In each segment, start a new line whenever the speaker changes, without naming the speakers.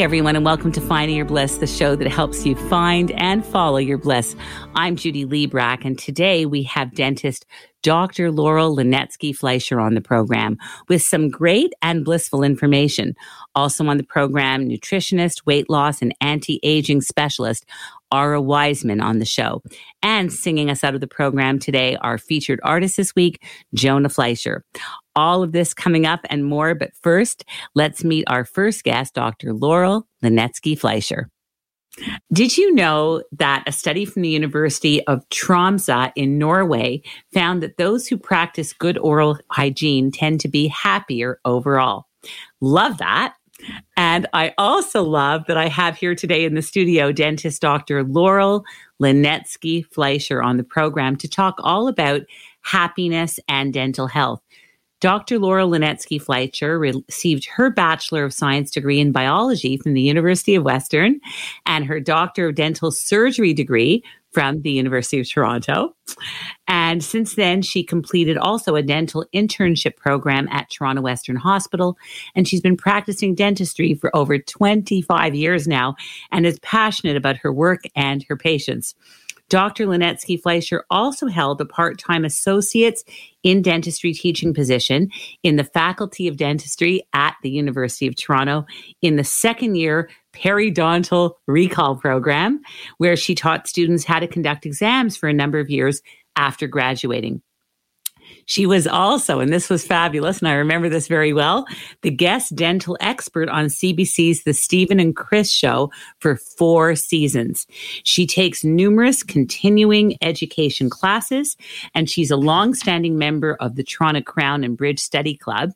Everyone, and welcome to Finding Your Bliss, the show that helps you find and follow your bliss. I'm Judy Librach, and today we have dentist Dr. Laurel Linetsky Fleischer on the program with some great and blissful information. Also on the program, nutritionist, weight loss, and anti aging specialist Ara Wiseman on the show. And singing us out of the program today, our featured artist this week, Jonah Fleischer. All of this coming up and more. But first, let's meet our first guest, Dr. Laurel Linetsky Fleischer. Did you know that a study from the University of Tromsø in Norway found that those who practice good oral hygiene tend to be happier overall? Love that. And I also love that I have here today in the studio dentist Dr. Laurel Linetsky Fleischer on the program to talk all about happiness and dental health. Dr. Laura Linetsky Fleischer received her Bachelor of Science degree in biology from the University of Western and her Doctor of Dental Surgery degree from the University of Toronto. And since then, she completed also a dental internship program at Toronto Western Hospital. And she's been practicing dentistry for over 25 years now and is passionate about her work and her patients. Dr. Linetsky Fleischer also held a part time associate's in dentistry teaching position in the Faculty of Dentistry at the University of Toronto in the second year periodontal recall program, where she taught students how to conduct exams for a number of years after graduating. She was also, and this was fabulous, and I remember this very well, the guest dental expert on CBC's The Steven and Chris Show for four seasons. She takes numerous continuing education classes, and she's a longstanding member of the Toronto Crown and Bridge Study Club.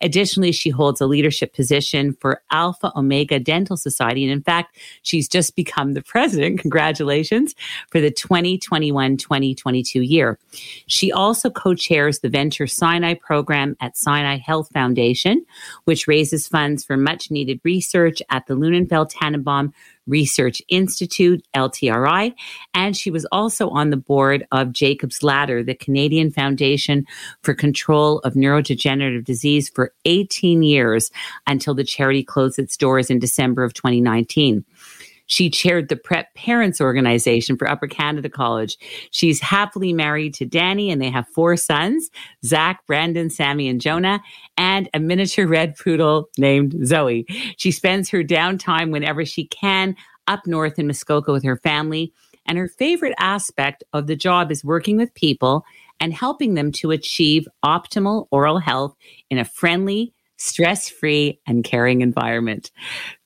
Additionally, she holds a leadership position for Alpha Omega Dental Society. And in fact, she's just become the president. Congratulations for the 2021 2022 year. She also co chairs the Venture Sinai program at Sinai Health Foundation, which raises funds for much needed research at the Lunenfeld Tannenbaum Research Institute, LTRI, and she was also on the board of Jacob's Ladder, the Canadian Foundation for Control of Neurodegenerative Disease for 18 years until the charity closed its doors in December of 2019. She chaired the Prep Parents Organization for Upper Canada College. She's happily married to Danny, and they have four sons Zach, Brandon, Sammy, and Jonah, and a miniature red poodle named Zoe. She spends her downtime whenever she can up north in Muskoka with her family. And her favorite aspect of the job is working with people and helping them to achieve optimal oral health in a friendly, stress free, and caring environment.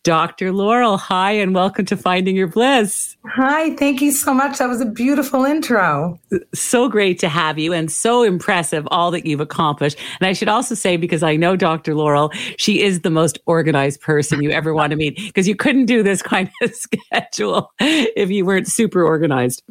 Dr. Laurel, hi, and welcome to Finding Your Bliss.
Hi, thank you so much. That was a beautiful intro.
So great to have you and so impressive all that you've accomplished. And I should also say, because I know Dr. Laurel, she is the most organized person you ever want to meet because you couldn't do this kind of schedule if you weren't super organized.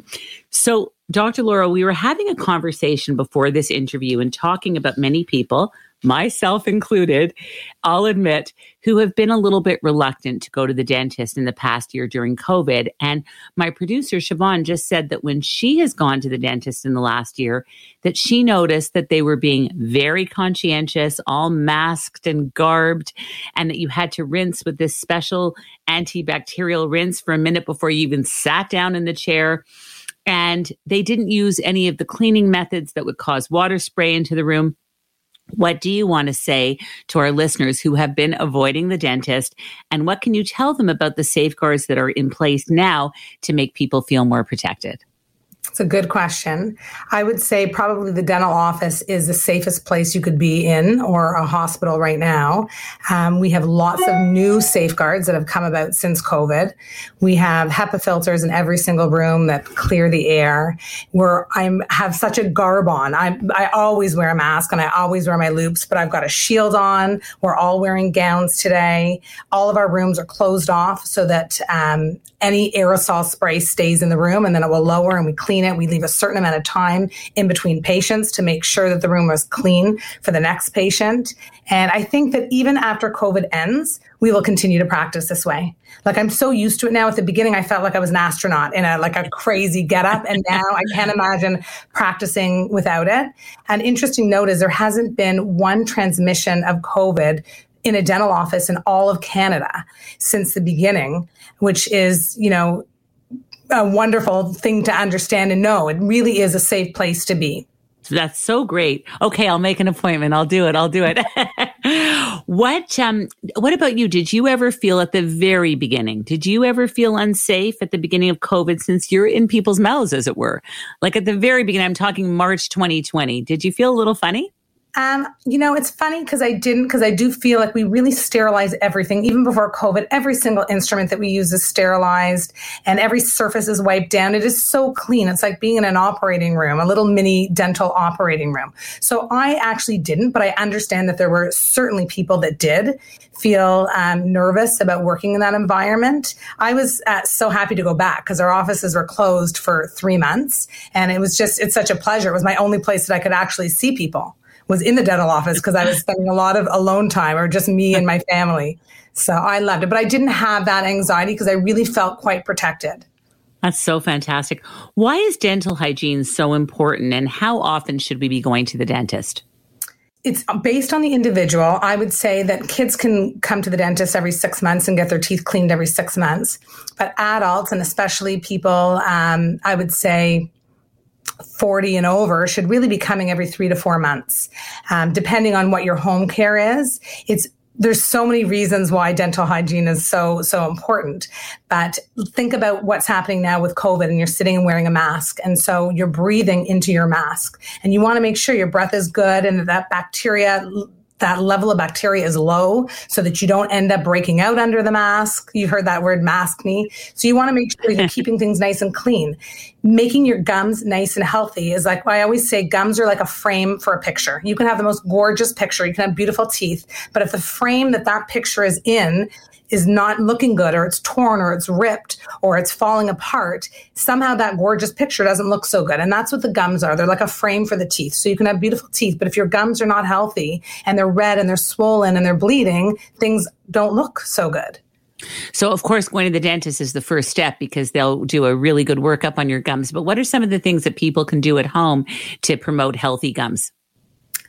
So, Dr. Laurel, we were having a conversation before this interview and talking about many people myself included, I'll admit, who have been a little bit reluctant to go to the dentist in the past year during COVID. And my producer, Siobhan, just said that when she has gone to the dentist in the last year, that she noticed that they were being very conscientious, all masked and garbed, and that you had to rinse with this special antibacterial rinse for a minute before you even sat down in the chair and they didn't use any of the cleaning methods that would cause water spray into the room. What do you want to say to our listeners who have been avoiding the dentist? And what can you tell them about the safeguards that are in place now to make people feel more protected?
It's a good question. I would say probably the dental office is the safest place you could be in or a hospital right now. Um, we have lots of new safeguards that have come about since COVID. We have HEPA filters in every single room that clear the air. Where I have such a garb on. I, I always wear a mask and I always wear my loupes, but I've got a shield on. We're all wearing gowns today. All of our rooms are closed off so that um, any aerosol spray stays in the room and then it will lower and we clean it. We leave a certain amount of time in between patients to make sure that the room is clean for the next patient. And I think that even after COVID ends, we will continue to practice this way. Like I'm so used to it now. At the beginning, I felt like I was an astronaut in a like a crazy getup, and now I can't imagine practicing without it. An interesting note is there hasn't been one transmission of COVID in a dental office in all of Canada since the beginning, which is, you know, a wonderful thing to understand and know. It really is a safe place to be.
That's so great. Okay, I'll make an appointment. I'll do it. I'll do it. what um what about you? Did you ever feel at the very beginning? Did you ever feel unsafe at the beginning of COVID since you're in people's mouths as it were? Like at the very beginning, I'm talking March 2020. Did you feel a little funny?
Um, you know, it's funny because I didn't, because I do feel like we really sterilize everything. Even before COVID, every single instrument that we use is sterilized and every surface is wiped down. It is so clean. It's like being in an operating room, a little mini dental operating room. So I actually didn't, but I understand that there were certainly people that did feel um, nervous about working in that environment. I was uh, so happy to go back because our offices were closed for three months. And it was just, it's such a pleasure. It was my only place that I could actually see people was in the dental office because I was spending a lot of alone time or just me and my family. So I loved it. But I didn't have that anxiety because I really felt quite protected.
That's so fantastic. Why is dental hygiene so important and how often should we be going to the dentist?
It's based on the individual. I would say that kids can come to the dentist every six months and get their teeth cleaned every six months. But adults, and especially people, um, I would say 40 and over should really be coming every three to four months, um, depending on what your home care is. It's there's so many reasons why dental hygiene is so so important but think about what's happening now with covid and you're sitting and wearing a mask and so you're breathing into your mask and you want to make sure your breath is good and that bacteria that level of bacteria is low so that you don't end up breaking out under the mask. You heard that word maskne. So you want to make sure you're keeping things nice and clean. Making your gums nice and healthy is like I always say gums are like a frame for a picture. You can have the most gorgeous picture, you can have beautiful teeth, but if the frame that that picture is in is not looking good or it's torn or it's ripped or it's falling apart, somehow that gorgeous picture doesn't look so good. And that's what the gums are. They're like a frame for the teeth. So you can have beautiful teeth, but if your gums are not healthy and they're red and they're swollen and they're bleeding, things don't look so good.
So, of course, going to the dentist is the first step because they'll do a really good workup on your gums. But what are some of the things that people can do at home to promote healthy gums?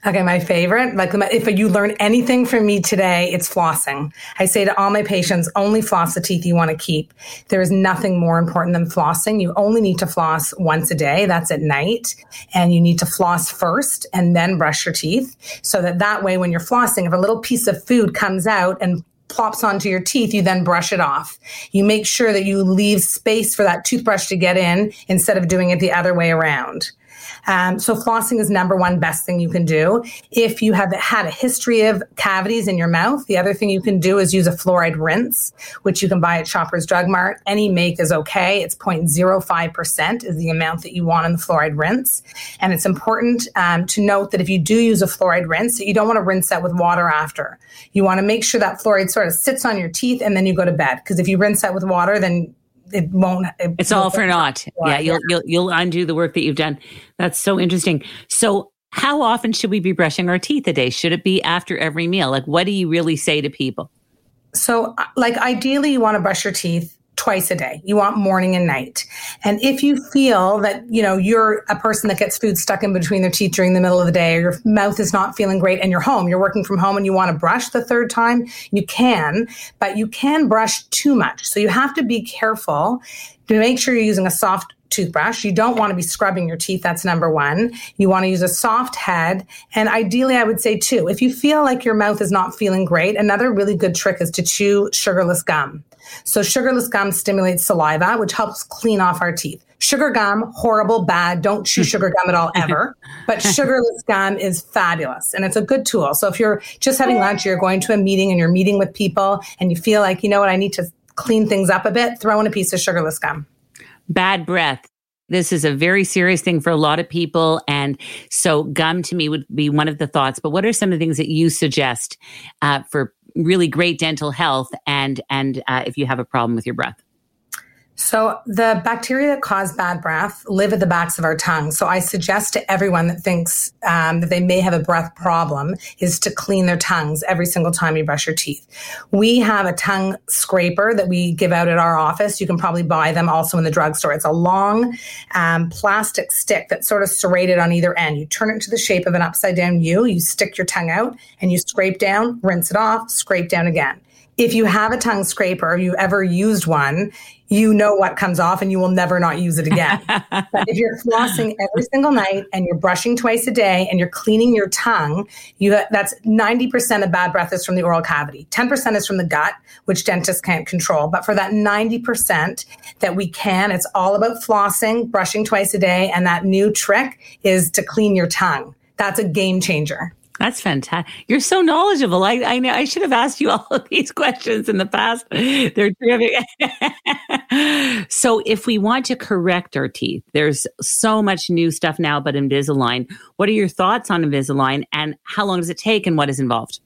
Okay, my favorite. Like if you learn anything from me today, it's flossing. I say to all my patients, only floss the teeth you want to keep. There is nothing more important than flossing. You only need to floss once a day. That's at night. And you need to floss first and then brush your teeth so that that way when you're flossing, if a little piece of food comes out and plops onto your teeth, you then brush it off. You make sure that you leave space for that toothbrush to get in instead of doing it the other way around. Um, so flossing is number one best thing you can do. If you have had a history of cavities in your mouth, the other thing you can do is use a fluoride rinse, which you can buy at Shoppers Drug Mart. Any make is okay. It's 0.05% is the amount that you want in the fluoride rinse. And it's important um, to note that if you do use a fluoride rinse, you don't want to rinse that with water after. You want to make sure that fluoride sort of sits on your teeth and then you go to bed. Because if you rinse that with water, then it won't. It
it's all for naught. Yeah, you'll, you'll you'll undo the work that you've done. That's so interesting. So, how often should we be brushing our teeth a day? Should it be after every meal? Like, what do you really say to people?
So, uh, like, ideally, you want to brush your teeth twice a day. You want morning and night. And if you feel that, you know, you're a person that gets food stuck in between their teeth during the middle of the day or your mouth is not feeling great and you're home, you're working from home and you want to brush the third time, you can, but you can brush too much. So you have to be careful to make sure you're using a soft toothbrush. You don't want to be scrubbing your teeth. That's number one. You want to use a soft head. And ideally, I would say two. if you feel like your mouth is not feeling great, another really good trick is to chew sugarless gum. So sugarless gum stimulates saliva, which helps clean off our teeth. Sugar gum, horrible, bad. Don't chew sugar gum at all ever. But sugarless gum is fabulous and it's a good tool. So if you're just having lunch, you're going to a meeting and you're meeting with people and you feel like, you know what, I need to clean things up a bit, throw in a piece of sugarless gum.
Bad breath. This is a very serious thing for a lot of people. And so gum to me would be one of the thoughts. But what are some of the things that you suggest uh, for really great dental health and and uh, if you have a problem with your breath?
So the bacteria that cause bad breath live at the backs of our tongue. So I suggest to everyone that thinks um, that they may have a breath problem is to clean their tongues every single time you brush your teeth. We have a tongue scraper that we give out at our office. You can probably buy them also in the drugstore. It's a long um, plastic stick that's sort of serrated on either end. You turn it into the shape of an upside down U. You stick your tongue out and you scrape down, rinse it off, scrape down again if you have a tongue scraper, you ever used one, you know what comes off and you will never not use it again. but if you're flossing every single night and you're brushing twice a day and you're cleaning your tongue, you that's 90% of bad breath is from the oral cavity. 10% is from the gut, which dentists can't control. But for that 90% that we can, it's all about flossing, brushing twice a day, and that new trick is to clean your tongue. That's a game changer.
That's fantastic. You're so knowledgeable. I, I know I should have asked you all of these questions in the past. They're terrific. so if we want to correct our teeth, there's so much new stuff now about Invisalign. What are your thoughts on Invisalign and how long does it take and what is involved?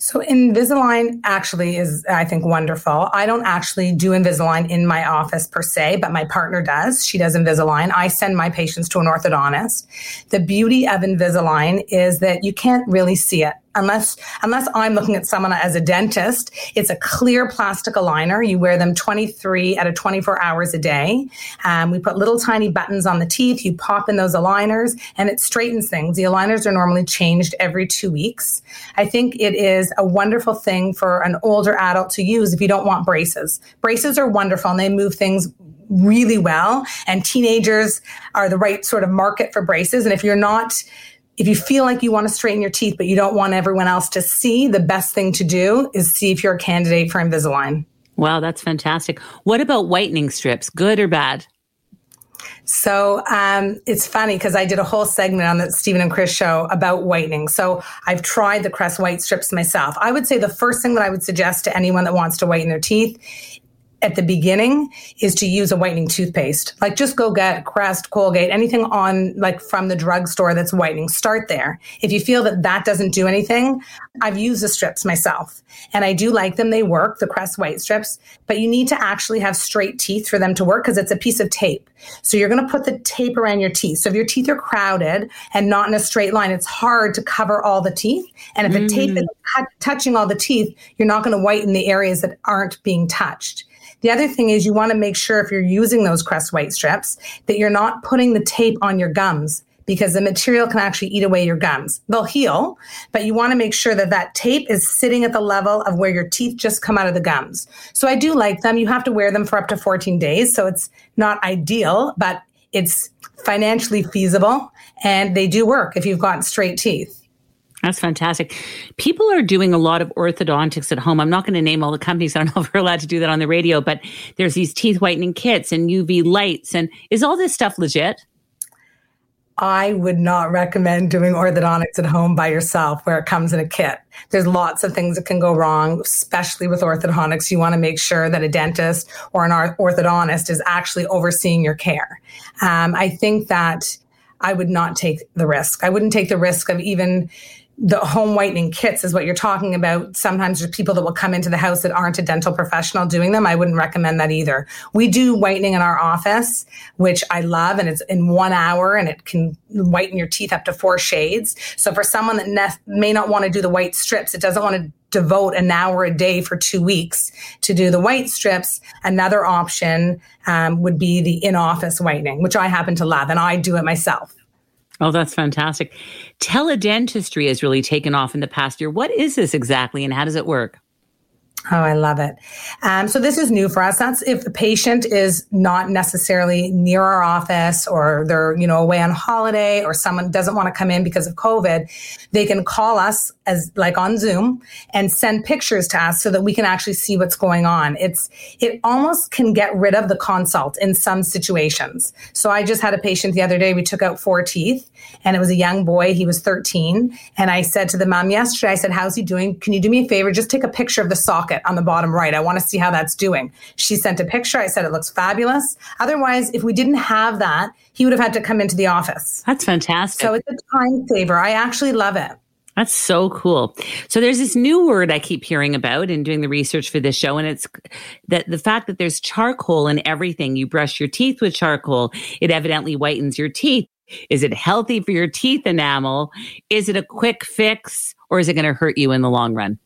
So Invisalign actually is, I think, wonderful. I don't actually do Invisalign in my office per se, but my partner does. She does Invisalign. I send my patients to an orthodontist. The beauty of Invisalign is that you can't really see it unless unless I'm looking at someone as a dentist, it's a clear plastic aligner. You wear them 23 out of 24 hours a day. Um, we put little tiny buttons on the teeth. You pop in those aligners, and it straightens things. The aligners are normally changed every two weeks. I think it is a wonderful thing for an older adult to use if you don't want braces. Braces are wonderful, and they move things really well. And teenagers are the right sort of market for braces. And if you're not if you feel like you want to straighten your teeth, but you don't want everyone else to see, the best thing to do is see if you're a candidate for Invisalign.
Wow, that's fantastic. What about whitening strips? Good or bad?
So um, it's funny because I did a whole segment on the Steven and Chris show about whitening. So I've tried the Crest white strips myself. I would say the first thing that I would suggest to anyone that wants to whiten their teeth at the beginning is to use a whitening toothpaste. Like just go get Crest, Colgate, anything on like from the drugstore that's whitening. Start there. If you feel that that doesn't do anything, I've used the strips myself and I do like them. They work, the Crest white strips, but you need to actually have straight teeth for them to work because it's a piece of tape. So you're going to put the tape around your teeth. So if your teeth are crowded and not in a straight line, it's hard to cover all the teeth. And if mm. the tape is touching all the teeth, you're not going to whiten the areas that aren't being touched. The other thing is you want to make sure if you're using those Crest White strips that you're not putting the tape on your gums because the material can actually eat away your gums. They'll heal, but you want to make sure that that tape is sitting at the level of where your teeth just come out of the gums. So I do like them. You have to wear them for up to 14 days. So it's not ideal, but it's financially feasible and they do work if you've got straight teeth.
That's fantastic. People are doing a lot of orthodontics at home. I'm not going to name all the companies. I don't know if we're allowed to do that on the radio, but there's these teeth whitening kits and UV lights. And is all this stuff legit?
I would not recommend doing orthodontics at home by yourself where it comes in a kit. There's lots of things that can go wrong, especially with orthodontics. You want to make sure that a dentist or an orthodontist is actually overseeing your care. Um, I think that I would not take the risk. I wouldn't take the risk of even the home whitening kits is what you're talking about. Sometimes there's people that will come into the house that aren't a dental professional doing them. I wouldn't recommend that either. We do whitening in our office, which I love, and it's in one hour and it can whiten your teeth up to four shades. So for someone that ne- may not want to do the white strips, it doesn't want to devote an hour a day for two weeks to do the white strips. Another option um, would be the in office whitening, which I happen to love, and I do it myself.
Oh, that's fantastic. Teledentistry has really taken off in the past year. What is this exactly and how does it work?
Oh, I love it. Um, so this is new for us. That's if the patient is not necessarily near our office or they're, you know, away on holiday or someone doesn't want to come in because of COVID, they can call us as like on Zoom and send pictures to us so that we can actually see what's going on. It's, it almost can get rid of the consult in some situations. So I just had a patient the other day. We took out four teeth and it was a young boy. He was 13. And I said to the mom yesterday, I said, how's he doing? Can you do me a favor? Just take a picture of the socket on the bottom right. I want to see how that's doing. She sent a picture. I said, it looks fabulous. Otherwise, if we didn't have that, he would have had to come into the office.
That's fantastic.
So it's a time saver. I actually love it.
That's so cool. So there's this new word I keep hearing about in doing the research for this show. And it's that the fact that there's charcoal in everything. You brush your teeth with charcoal. It evidently whitens your teeth. Is it healthy for your teeth enamel? Is it a quick fix or is it going to hurt you in the long run?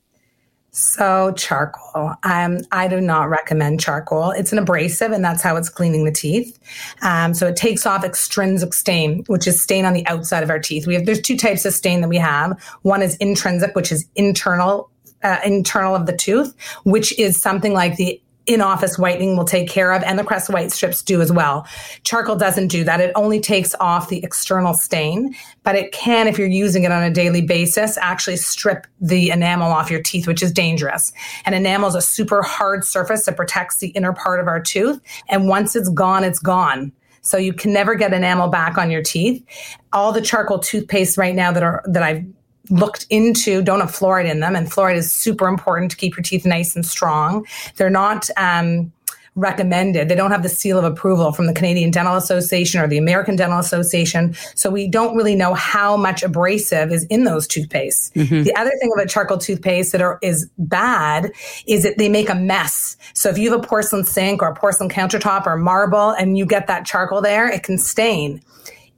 So charcoal. Um, I do not recommend charcoal. It's an abrasive, and that's how it's cleaning the teeth. Um, so it takes off extrinsic stain, which is stain on the outside of our teeth. We have there's two types of stain that we have. One is intrinsic, which is internal uh, internal of the tooth, which is something like the in office whitening will take care of, and the Crest White strips do as well. Charcoal doesn't do that. It only takes off the external stain, but it can, if you're using it on a daily basis, actually strip the enamel off your teeth, which is dangerous. And enamel is a super hard surface that protects the inner part of our tooth. And once it's gone, it's gone. So you can never get enamel back on your teeth. All the charcoal toothpaste right now that are that I've looked into don't have fluoride in them, and fluoride is super important to keep your teeth nice and strong. They're not. Um, recommended. They don't have the seal of approval from the Canadian Dental Association or the American Dental Association. So we don't really know how much abrasive is in those toothpastes. Mm-hmm. The other thing about charcoal toothpaste that are, is bad is that they make a mess. So if you have a porcelain sink or a porcelain countertop or marble and you get that charcoal there, it can stain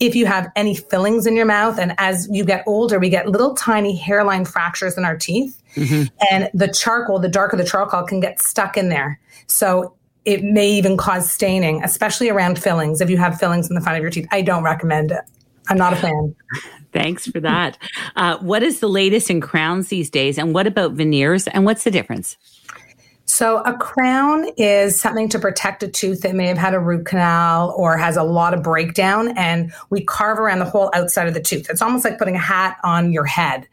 if you have any fillings in your mouth. And as you get older, we get little tiny hairline fractures in our teeth. Mm-hmm. And the charcoal, the darker the charcoal, can get stuck in there. So it may even cause staining, especially around fillings. If you have fillings in the front of your teeth, I don't recommend it. I'm not a fan.
Thanks for that. Uh, what is the latest in crowns these days? And what about veneers? And what's the difference?
So, a crown is something to protect a tooth that may have had a root canal or has a lot of breakdown, and we carve around the whole outside of the tooth. It's almost like putting a hat on your head.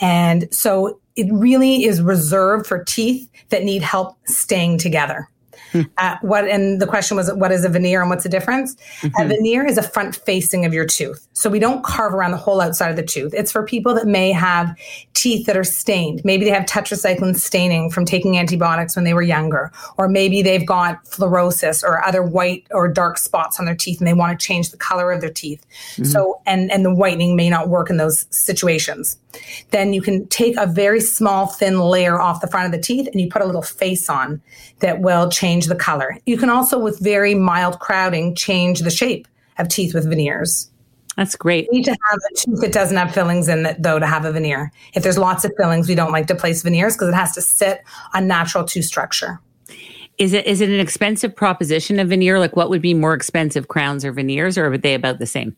And so, it really is reserved for teeth that need help staying together. Uh, what and the question was, what is a veneer and what's the difference? Mm-hmm. A veneer is a front facing of your tooth, so we don't carve around the whole outside of the tooth. It's for people that may have teeth that are stained. Maybe they have tetracycline staining from taking antibiotics when they were younger, or maybe they've got fluorosis or other white or dark spots on their teeth, and they want to change the color of their teeth. Mm-hmm. So and and the whitening may not work in those situations then you can take a very small thin layer off the front of the teeth and you put a little face on that will change the color. You can also, with very mild crowding, change the shape of teeth with veneers.
That's great.
You need to have a tooth that doesn't have fillings in it, though, to have a veneer. If there's lots of fillings, we don't like to place veneers because it has to sit on natural tooth structure.
Is it is it an expensive proposition of veneer? Like, what would be more expensive, crowns or veneers, or are they about the same?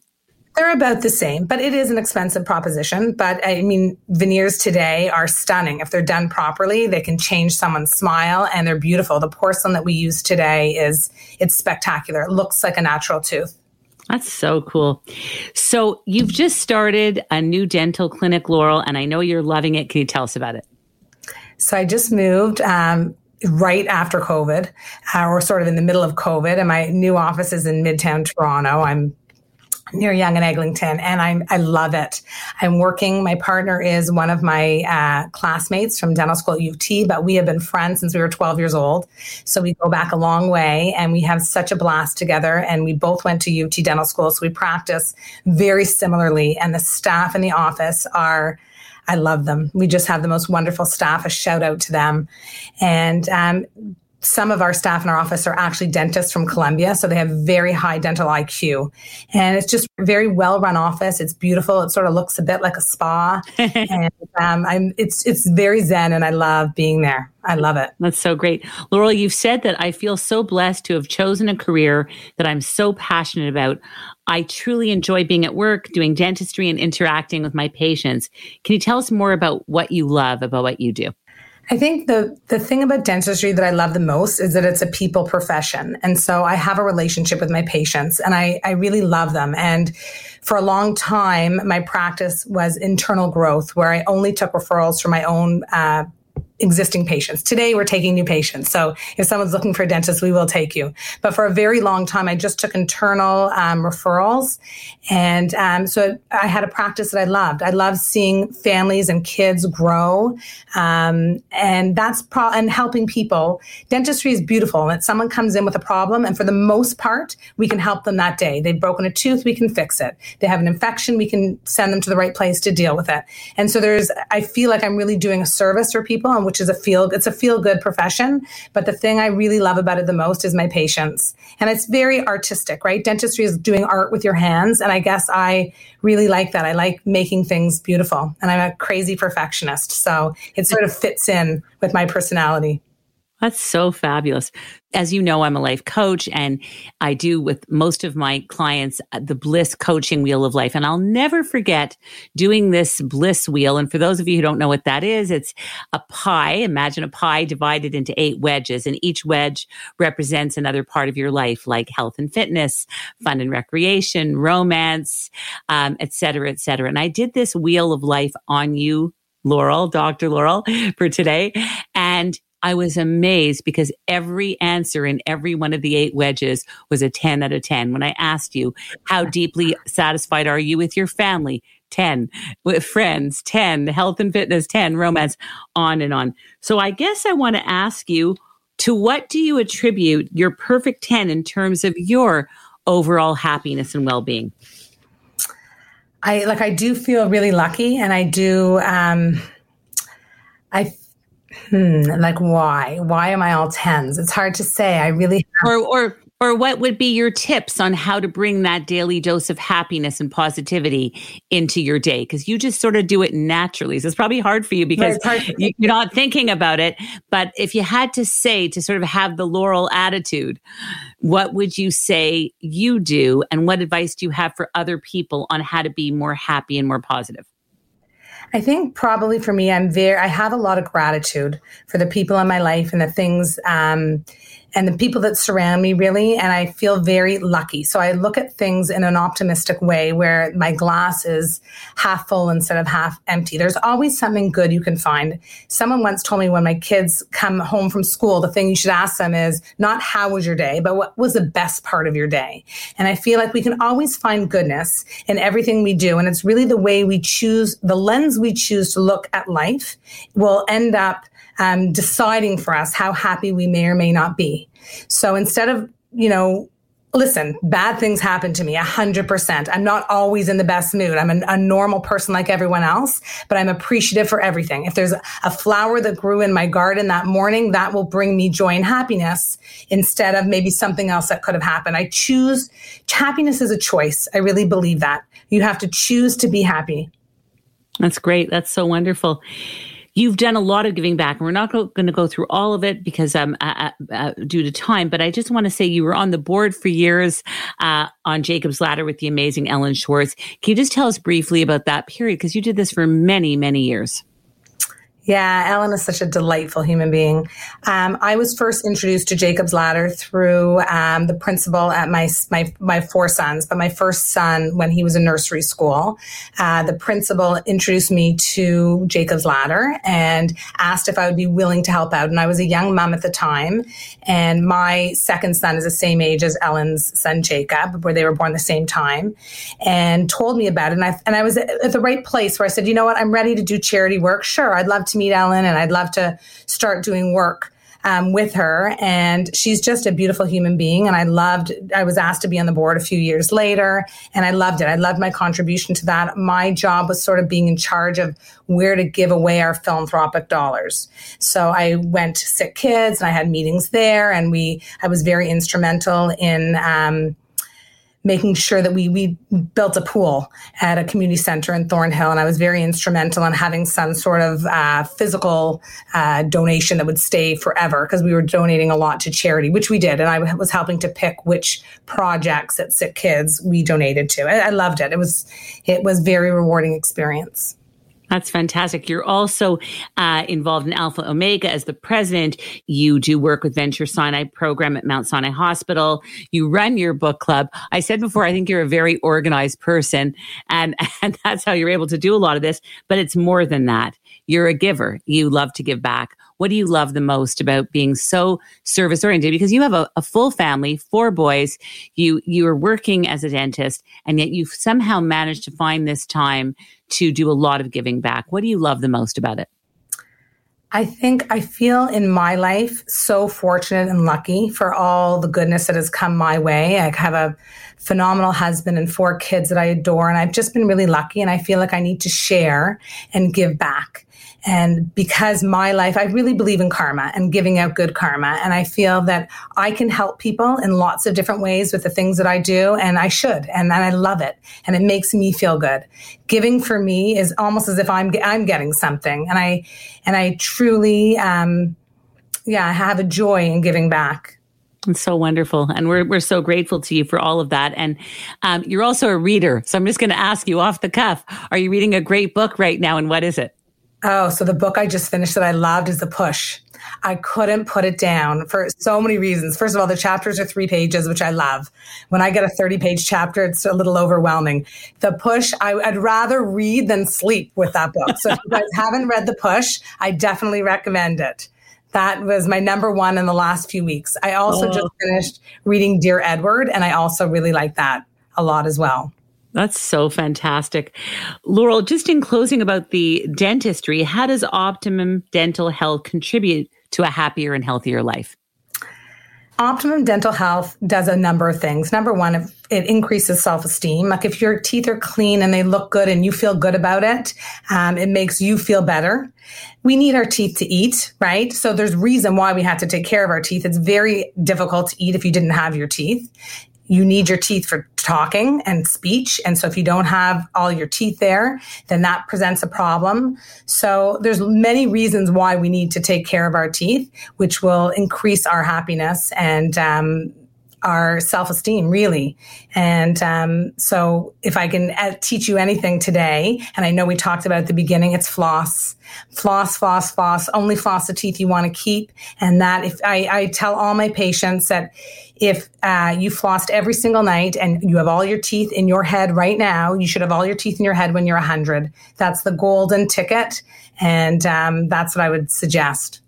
They're about the same, but it is an expensive proposition. But I mean, veneers today are stunning. If they're done properly, they can change someone's smile and they're beautiful. The porcelain that we use today is, it's spectacular. It looks like a natural tooth.
That's so cool. So you've just started a new dental clinic, Laurel, and I know you're loving it. Can you tell us about it?
So I just moved um, right after COVID, uh, or sort of in the middle of COVID, and my new office is in Midtown Toronto. I'm near Yonge and Eglinton, and I I love it. I'm working. My partner is one of my uh, classmates from dental school at U of T, but we have been friends since we were 12 years old. So we go back a long way, and we have such a blast together. And we both went to U of T dental school, so we practice very similarly. And the staff in the office are. I love them. We just have the most wonderful staff. A shout out to them. And um, some of our staff in our office are actually dentists from Colombia, so they have very high dental IQ. And it's just very well run office. It's beautiful. It sort of looks a bit like a spa, and um, I'm it's it's very zen, and I love being there. I love it.
That's so great, Laurel. You've said that I feel so blessed to have chosen a career that I'm so passionate about. I truly enjoy being at work, doing dentistry, and interacting with my patients. Can you tell us more about what you love about what you do?
I think the the thing about dentistry that I love the most is that it's a people profession. And so I have a relationship with my patients and I, I really love them. And for a long time, my practice was internal growth where I only took referrals from my own uh, existing patients. Today we're taking new patients. So if someone's looking for a dentist, we will take you. But for a very long time, I just took internal um, referrals. And um, so I had a practice that I loved. I loved seeing families and kids grow. Um, and that's pro- and helping people. Dentistry is beautiful. And someone comes in with a problem, and for the most part, we can help them that day. They've broken a tooth, we can fix it. They have an infection, we can send them to the right place to deal with it. And so there's, I feel like I'm really doing a service for people, and which is a feel, it's a feel good profession. But the thing I really love about it the most is my patients. And it's very artistic, right? Dentistry is doing art with your hands. And I guess I really like that. I like making things beautiful and I'm a crazy perfectionist. So it sort of fits in with my personality.
That's so fabulous. As you know, I'm a life coach and I do with most of my clients uh, the bliss coaching wheel of life. And I'll never forget doing this bliss wheel. And for those of you who don't know what that is, it's a pie. Imagine a pie divided into eight wedges and each wedge represents another part of your life, like health and fitness, fun and recreation, romance, um, et cetera, et cetera. And I did this wheel of life on you Laurel, Dr. Laurel for today. I was amazed because every answer in every one of the eight wedges was a 10 out of 10. When I asked you, how deeply satisfied are you with your family? 10 with friends, 10 health and fitness, 10 romance, on and on. So I guess I want to ask you, to what do you attribute your perfect 10 in terms of your overall happiness and well-being?
I like I do feel really lucky and I do um I hmm, like why? Why am I all tens? It's hard to say. I really
or or or what would be your tips on how to bring that daily dose of happiness and positivity into your day? Because you just sort of do it naturally. So it's probably hard for you because you're not thinking about it. But if you had to say to sort of have the Laurel attitude, what would you say you do? And what advice do you have for other people on how to be more happy and more positive?
I think probably for me, I'm very, I have a lot of gratitude for the people in my life and the things, um, and the people that surround me really. And I feel very lucky. So I look at things in an optimistic way where my glass is half full instead of half empty. There's always something good you can find. Someone once told me when my kids come home from school, the thing you should ask them is not how was your day, but what was the best part of your day? And I feel like we can always find goodness in everything we do. And it's really the way we choose, the lens we choose to look at life will end up um, deciding for us how happy we may or may not be. So instead of, you know, listen, bad things happen to me a hundred percent. I'm not always in the best mood. I'm a, a, normal person like everyone else, but I'm appreciative for everything. If there's a flower that grew in my garden that morning, that will bring me joy and happiness instead of maybe something else that could have happened. I choose happiness is a choice. I really believe that you have to choose to be happy.
That's great. That's so wonderful. You've done a lot of giving back, and we're not go- going to go through all of it because um, uh, uh, uh, due to time. But I just want to say you were on the board for years uh, on Jacob's Ladder with the amazing Ellen Schwartz. Can you just tell us briefly about that period? Because you did this for many, many years.
Yeah, Ellen is such a delightful human being. Um, I was first introduced to Jacob's Ladder through um, the principal at my, my my four sons, but my first son when he was in nursery school, uh, the principal introduced me to Jacob's Ladder and asked if I would be willing to help out. And I was a young mom at the time, and my second son is the same age as Ellen's son Jacob, where they were born the same time, and told me about it. And I and I was at the right place where I said, you know what, I'm ready to do charity work. Sure, I'd love to to meet Ellen and I'd love to start doing work um, with her. And she's just a beautiful human being. And I loved, I was asked to be on the board a few years later and I loved it. I loved my contribution to that. My job was sort of being in charge of where to give away our philanthropic dollars. So I went to Sick Kids and I had meetings there and we, I was very instrumental in, um, making sure that we we built a pool at a community center in Thornhill, and I was very instrumental in having some sort of uh, physical uh, donation that would stay forever because we were donating a lot to charity, which we did, and I was helping to pick which projects at Sick Kids we donated to. I, I loved it. It was it was very rewarding experience.
That's fantastic. You're also uh, involved in Alpha Omega as the president. You do work with Venture Sinai program at Mount Sinai Hospital. You run your book club. I said before, I think you're a very organized person, and and that's how you're able to do a lot of this. But it's more than that. You're a giver. You love to give back What do you love the most about being so service oriented? Because you have a, a full family, four boys. You you are working as a dentist, and yet you've somehow managed to find this time to do a lot of giving back. What do you love the most about it?
I think I feel in my life so fortunate and lucky for all the goodness that has come my way. I have a phenomenal husband and four kids that I adore, and I've just been really lucky. And I feel like I need to share and give back. And because my life, I really believe in karma and giving out good karma. And I feel that I can help people in lots of different ways with the things that I do. And I should. And, and I love it. And it makes me feel good. Giving for me is almost as if I'm, I'm getting something. And I, and I truly, um, yeah, I have a joy in giving back.
It's so wonderful. And we're, we're so grateful to you for all of that. And um, you're also a reader. So I'm just going to ask you off the cuff Are you reading a great book right now? And what is it?
Oh, so the book I just finished that I loved is The Push. I couldn't put it down for so many reasons. First of all, the chapters are three pages, which I love. When I get a 30 page chapter, it's a little overwhelming. The Push, I, would rather read than sleep with that book. So if you guys haven't read The Push, I definitely recommend it. That was my number one in the last few weeks. I also oh. just finished reading Dear Edward, and I also really like that a lot as well.
That's so fantastic. Laurel, just in closing about the dentistry, how does optimum dental health contribute to a happier and healthier life?
Optimum dental health does a number of things. Number one, it increases self esteem. Like if your teeth are clean and they look good and you feel good about it, um, it makes you feel better. We need our teeth to eat, right? So there's reason why we have to take care of our teeth. It's very difficult to eat if you didn't have your teeth you need your teeth for talking and speech. And so if you don't have all your teeth there, then that presents a problem. So there's many reasons why we need to take care of our teeth, which will increase our happiness and um, our self esteem, really. And um, so, if I can uh, teach you anything today, and I know we talked about at the beginning, it's floss, floss, floss, floss. Only floss the teeth you want to keep. And that, if I, I tell all my patients that if uh, you flossed every single night and you have all your teeth in your head right now, you should have all your teeth in your head when you're 100. That's the golden ticket. And um, that's what I would suggest.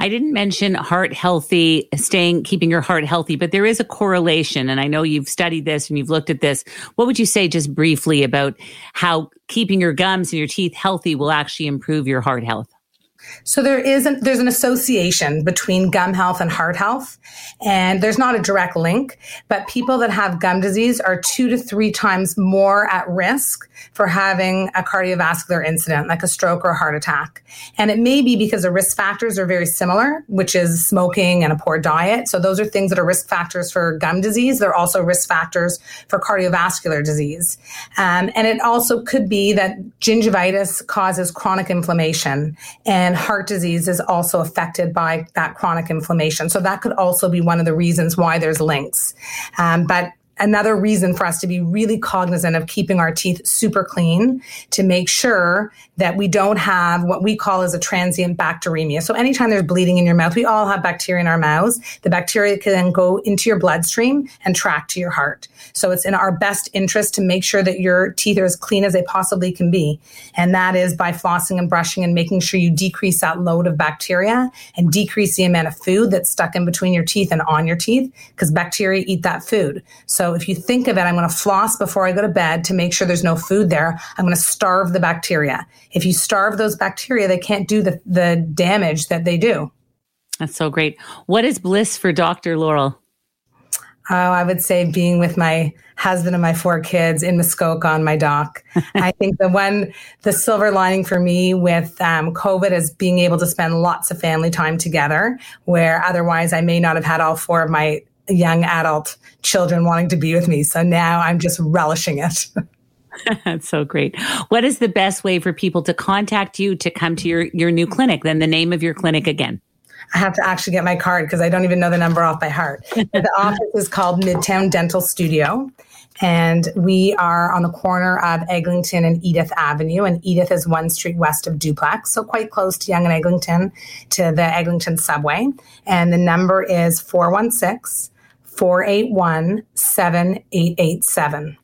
I didn't mention heart healthy, staying, keeping your heart healthy, but there is a correlation. And I know you've studied this and you've looked at this. What would you say just briefly about how keeping your gums and your teeth healthy will actually improve your heart health?
So there is an, there's an association between gum health and heart health, and there's not a direct link, but people that have gum disease are two to three times more at risk for having a cardiovascular incident like a stroke or a heart attack. And it may be because the risk factors are very similar, which is smoking and a poor diet. So those are things that are risk factors for gum disease. They're also risk factors for cardiovascular disease. Um, and it also could be that gingivitis causes chronic inflammation and heart disease is also affected by that chronic inflammation. So that could also be one of the reasons why there's links. Um, but another reason for us to be really cognizant of keeping our teeth super clean to make sure that we don't have what we call as a transient bacteremia. So anytime there's bleeding in your mouth, we all have bacteria in our mouths. The bacteria can then go into your bloodstream and track to your heart. So it's in our best interest to make sure that your teeth are as clean as they possibly can be. And that is by flossing and brushing and making sure you decrease that load of bacteria and decrease the amount of food that's stuck in between your teeth and on your teeth because bacteria eat that food. So if you think of it, I'm going to floss before I go to bed to make sure there's no food there. I'm going to starve the bacteria. If you starve those bacteria, they can't do the, the damage that they do.
That's so great. What is bliss for Dr. Laurel?
Oh, I would say being with my husband and my four kids in Muskoka on my dock. I think the one, the silver lining for me with um, COVID is being able to spend lots of family time together, where otherwise I may not have had all four of my young adult children wanting to be with me. So now I'm just relishing it.
That's so great. What is the best way for people to contact you to come to your, your new clinic? Then the name of your clinic again.
I have to actually get my card because I don't even know the number off by heart. the office is called Midtown Dental Studio. And we are on the corner of Eglinton and Edith Avenue. And Edith is one street west of Duplex, so quite close to Yonge and Eglinton to the Eglinton subway. And the number is 416 481 7887.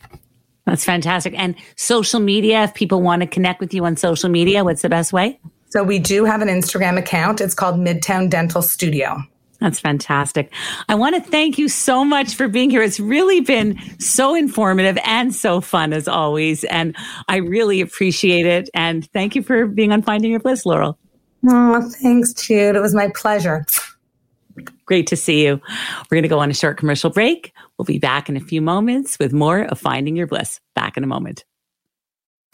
That's fantastic. And social media, if people want to connect with you on social media, what's the best way?
So we do have an Instagram account. It's called Midtown Dental Studio.
That's fantastic. I want to thank you so much for being here. It's really been so informative and so fun as always. And I really appreciate it. And thank you for being on Finding Your Bliss, Laurel.
Oh, thanks, Jude. It was my pleasure.
Great to see you. We're going to go on a short commercial break. We'll be back in a few moments with more of Finding Your Bliss. Back in a moment.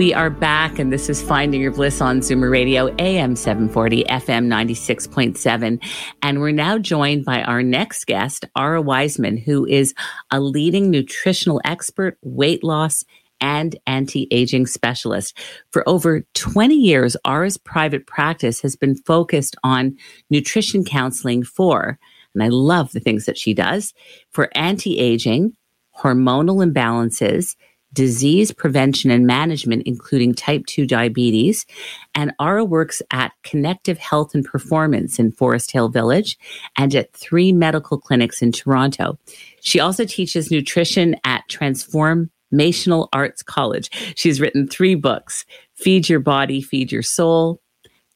We are back, and this is Finding Your Bliss on Zoomer Radio, AM 740, FM 96.7. And we're now joined by our next guest, Ara Wiseman, who is a leading nutritional expert, weight loss, and anti aging specialist. For over 20 years, Ara's private practice has been focused on nutrition counseling for, and I love the things that she does, for anti aging, hormonal imbalances, disease prevention and management, including type 2 diabetes. And Ara works at Connective Health and Performance in Forest Hill Village and at three medical clinics in Toronto. She also teaches nutrition at Transform Transformational Arts College. She's written three books Feed Your Body, Feed Your Soul,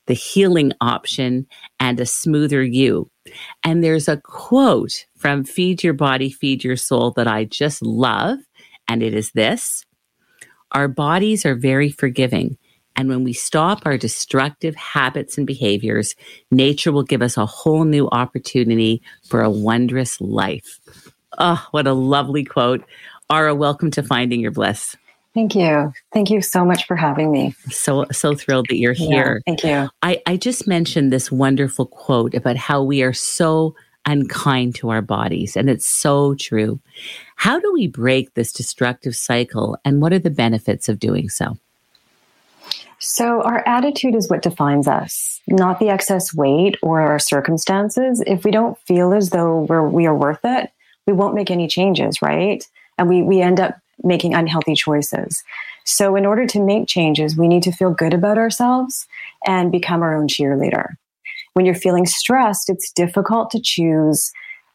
The Healing Option, and A Smoother You. And there's a quote from Feed Your Body, Feed Your Soul that I just love and it is this Our bodies are very forgiving. And when we stop our destructive habits and behaviors, nature will give us a whole new opportunity for a wondrous life. Oh, what a lovely quote. Ara, welcome to Finding Your Bliss.
Thank you. Thank you so much for having me.
So so thrilled that you're here.
Yeah, thank you.
I, I just mentioned this wonderful quote about how we are so unkind to our bodies. And it's so true. How do we break this destructive cycle and what are the benefits of doing so?
So, our attitude is what defines us, not the excess weight or our circumstances. If we don't feel as though we're, we are worth it, we won't make any changes, right? And we, we end up making unhealthy choices. So, in order to make changes, we need to feel good about ourselves and become our own cheerleader when you're feeling stressed, it's difficult to choose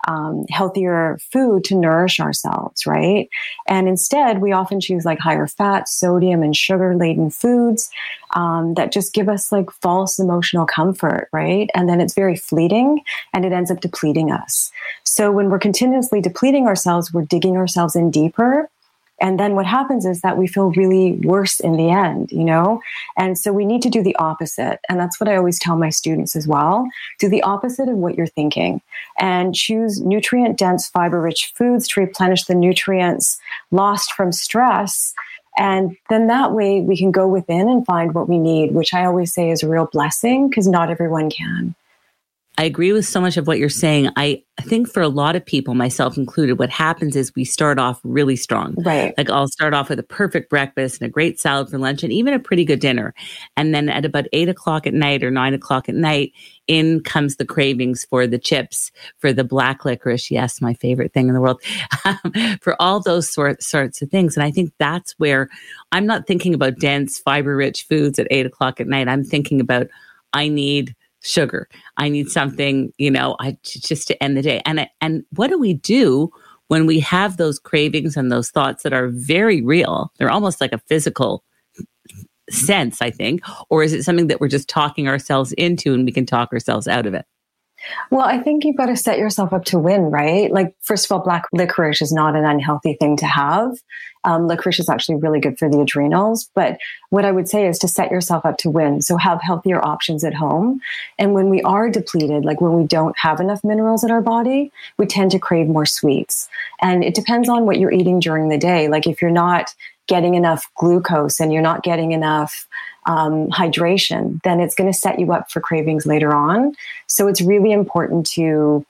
um, healthier food to nourish ourselves, right? And instead, we often choose like higher fat, sodium, and sugar laden foods um, that just give us like false emotional comfort, right? And then it's very fleeting and it ends up depleting us. So when we're continuously depleting ourselves, we're digging ourselves in deeper and then what happens is that we feel really worse in the end, you know? And so we need to do the opposite. And that's what I always tell my students as well. Do the opposite of what you're thinking and choose nutrient dense, fiber rich foods to replenish the nutrients lost from stress. And then that way we can go within and find what we need, which I always say is a real blessing because not everyone can.
I agree with so much of what you're saying. I think for a lot of people, myself included, what happens is we start off really strong.
Right.
Like I'll start off with a perfect breakfast and a great salad for lunch and even a pretty good dinner. And then at about eight o'clock at night or nine o'clock at night, in comes the cravings for the chips, for the black licorice. Yes, my favorite thing in the world, for all those sort, sorts of things. And I think that's where I'm not thinking about dense, fiber rich foods at eight o'clock at night. I'm thinking about I need sugar. I need mm-hmm. something, you know, I just to end the day. And and what do we do when we have those cravings and those thoughts that are very real? They're almost like a physical sense, I think, or is it something that we're just talking ourselves into and we can talk ourselves out of it?
Well, I think you've got to set yourself up to win, right? Like, first of all, black licorice is not an unhealthy thing to have. Um, licorice is actually really good for the adrenals. But what I would say is to set yourself up to win. So have healthier options at home. And when we are depleted, like when we don't have enough minerals in our body, we tend to crave more sweets. And it depends on what you're eating during the day. Like if you're not getting enough glucose and you're not getting enough um, hydration, then it's going to set you up for cravings later on. So it's really important to,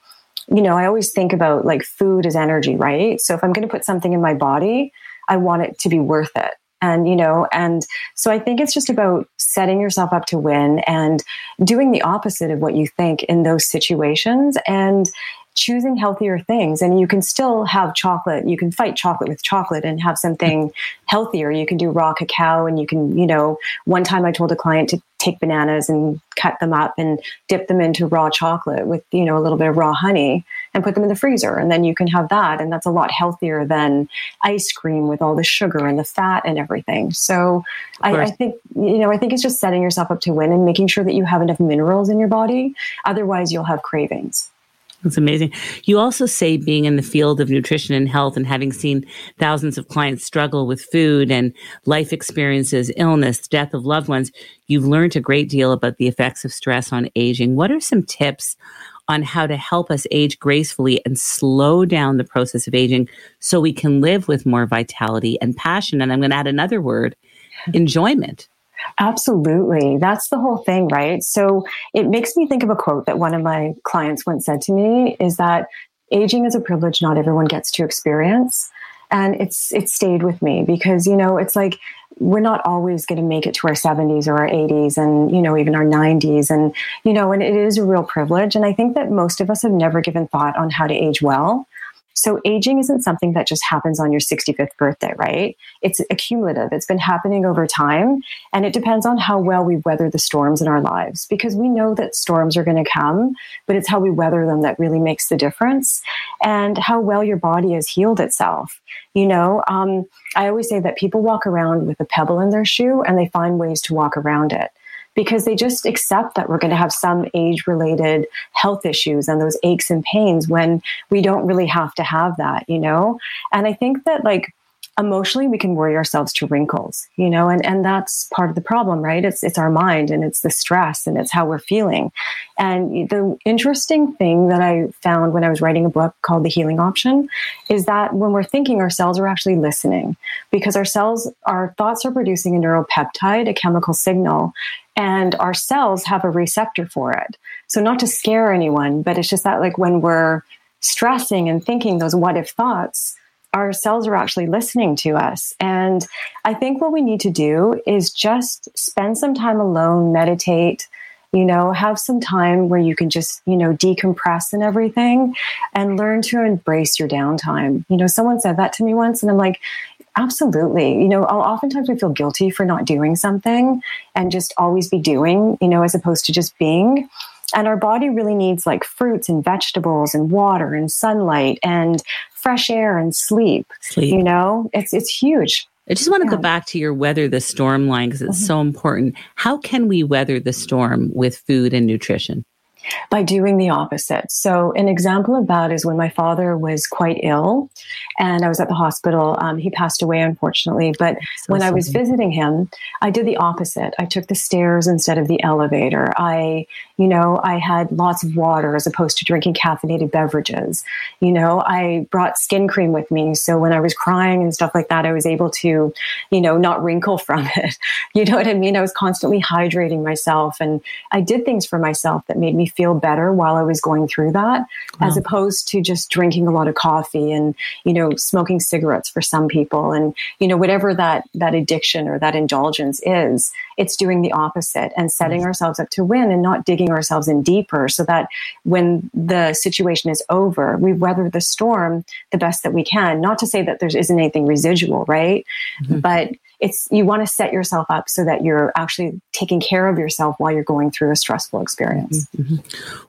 you know, I always think about like food as energy, right? So if I'm going to put something in my body, I want it to be worth it. And, you know, and so I think it's just about setting yourself up to win and doing the opposite of what you think in those situations. And choosing healthier things. And you can still have chocolate. You can fight chocolate with chocolate and have something healthier. You can do raw cacao and you can you know one time i told a client to take bananas and cut them up and dip them into raw chocolate with you know a little bit of raw honey and put them in the freezer. And then you can have that. And that's a lot healthier than ice cream with all the sugar and the fat and everything. So I, I think you know i think it's just setting yourself up to win and making sure that you have enough minerals in your body. Otherwise you'll have cravings
that's amazing. You also say being in the field of nutrition and health and having seen thousands of clients struggle with food and life experiences, illness, death of loved ones, you've learned a great deal about the effects of stress on aging. What are some tips on how to help us age gracefully and slow down the process of aging so we can live with more vitality and passion? And I'm going to add another word enjoyment.
Absolutely. That's the whole thing, right? So it makes me think of a quote that one of my clients once said to me is that aging is a privilege not everyone gets to experience. And it's it stayed with me because, you know, it's like we're not always going to make it to our 70s or our 80s and, you know, even our 90s. And, you know, and it is a real privilege. And I think that most of us have never given thought on how to age well. So aging isn't something that just happens on your 65th birthday, right? It's accumulative. It's been happening over time and it depends on how well we weather the storms in our lives because we know that storms are going to come, but it's how we weather them that really makes the difference and how well your body has healed itself. You know, um, I always say that people walk around with a pebble in their shoe and they find ways to walk around it because they just accept that we're going to have some age related health issues and those aches and pains when we don't really have to have that, you know? And I think that like emotionally we can worry ourselves to wrinkles you know and and that's part of the problem right? It's it's our mind and it's the stress and it's how we're feeling. And the interesting thing that i found when i was writing a book called the healing option is that when we're thinking our cells are actually listening because our cells our thoughts are producing a neuropeptide a chemical signal and our cells have a receptor for it. So not to scare anyone but it's just that like when we're stressing and thinking those what if thoughts our cells are actually listening to us. And I think what we need to do is just spend some time alone, meditate, you know, have some time where you can just, you know, decompress and everything and learn to embrace your downtime. You know, someone said that to me once and I'm like, absolutely. You know, oftentimes we feel guilty for not doing something and just always be doing, you know, as opposed to just being. And our body really needs like fruits and vegetables and water and sunlight and fresh air and sleep. Sleep. You know, it's it's huge.
I just want to yeah. go back to your weather the storm line because it's mm-hmm. so important. How can we weather the storm with food and nutrition?
By doing the opposite. So, an example of that is when my father was quite ill and I was at the hospital. Um, he passed away, unfortunately. But so when I was visiting him, I did the opposite. I took the stairs instead of the elevator. I, you know, I had lots of water as opposed to drinking caffeinated beverages. You know, I brought skin cream with me. So, when I was crying and stuff like that, I was able to, you know, not wrinkle from it. You know what I mean? I was constantly hydrating myself and I did things for myself that made me feel better while I was going through that, wow. as opposed to just drinking a lot of coffee and, you know, smoking cigarettes for some people. And, you know, whatever that, that addiction or that indulgence is, it's doing the opposite and setting mm-hmm. ourselves up to win and not digging ourselves in deeper so that when the situation is over, we weather the storm the best that we can. Not to say that there isn't anything residual, right? Mm-hmm. But it's you want to set yourself up so that you're actually taking care of yourself while you're going through a stressful experience. Mm-hmm.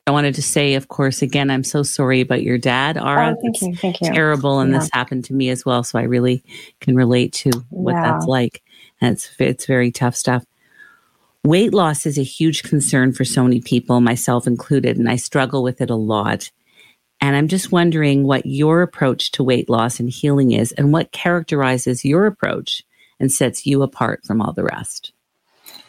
I wanted to say, of course, again, I'm so sorry about your dad, Ara.
Oh, thank you, thank you.
Terrible, and yeah. this happened to me as well, so I really can relate to what yeah. that's like. And it's it's very tough stuff. Weight loss is a huge concern for so many people, myself included, and I struggle with it a lot. And I'm just wondering what your approach to weight loss and healing is and what characterizes your approach and sets you apart from all the rest.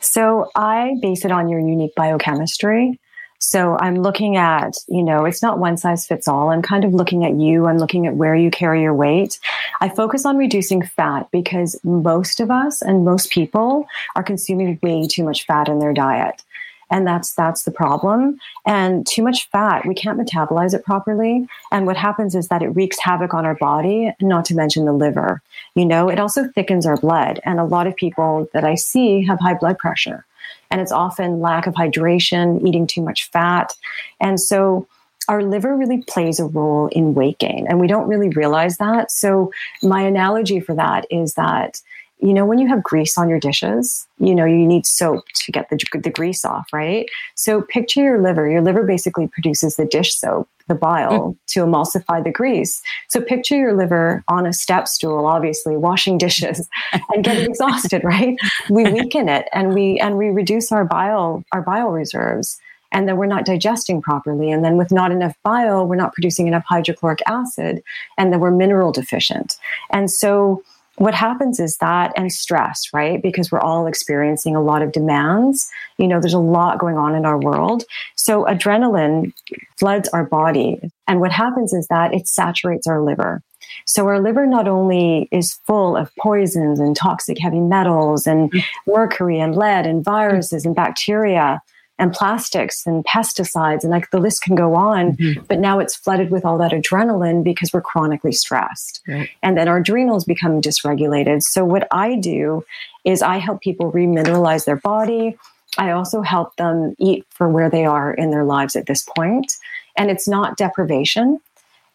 So I base it on your unique biochemistry. So I'm looking at, you know, it's not one size fits all. I'm kind of looking at you. I'm looking at where you carry your weight. I focus on reducing fat because most of us and most people are consuming way too much fat in their diet and that's that's the problem. And too much fat we can't metabolize it properly. And what happens is that it wreaks havoc on our body not to mention the liver. You know it also thickens our blood. And a lot of people that i see have high blood pressure. And it's often lack of hydration eating too much fat. And so our liver really plays a role in weight gain. And we don't really realize that. So my analogy for that is that you know, when you have grease on your dishes, you know, you need soap to get the, the grease off, right? So picture your liver. Your liver basically produces the dish soap, the bile, mm. to emulsify the grease. So picture your liver on a step stool, obviously washing dishes and getting exhausted, right? We weaken it and we, and we reduce our bile, our bile reserves and then we're not digesting properly. And then with not enough bile, we're not producing enough hydrochloric acid, and then we're mineral deficient. And so what happens is that and stress, right? Because we're all experiencing a lot of demands. You know, there's a lot going on in our world. So adrenaline floods our body. And what happens is that it saturates our liver. So our liver not only is full of poisons and toxic heavy metals and mm-hmm. mercury and lead and viruses and bacteria, and plastics and pesticides and like the list can go on mm-hmm. but now it's flooded with all that adrenaline because we're chronically stressed. Right. and then our adrenals become dysregulated. So what i do is i help people remineralize their body. I also help them eat for where they are in their lives at this point. And it's not deprivation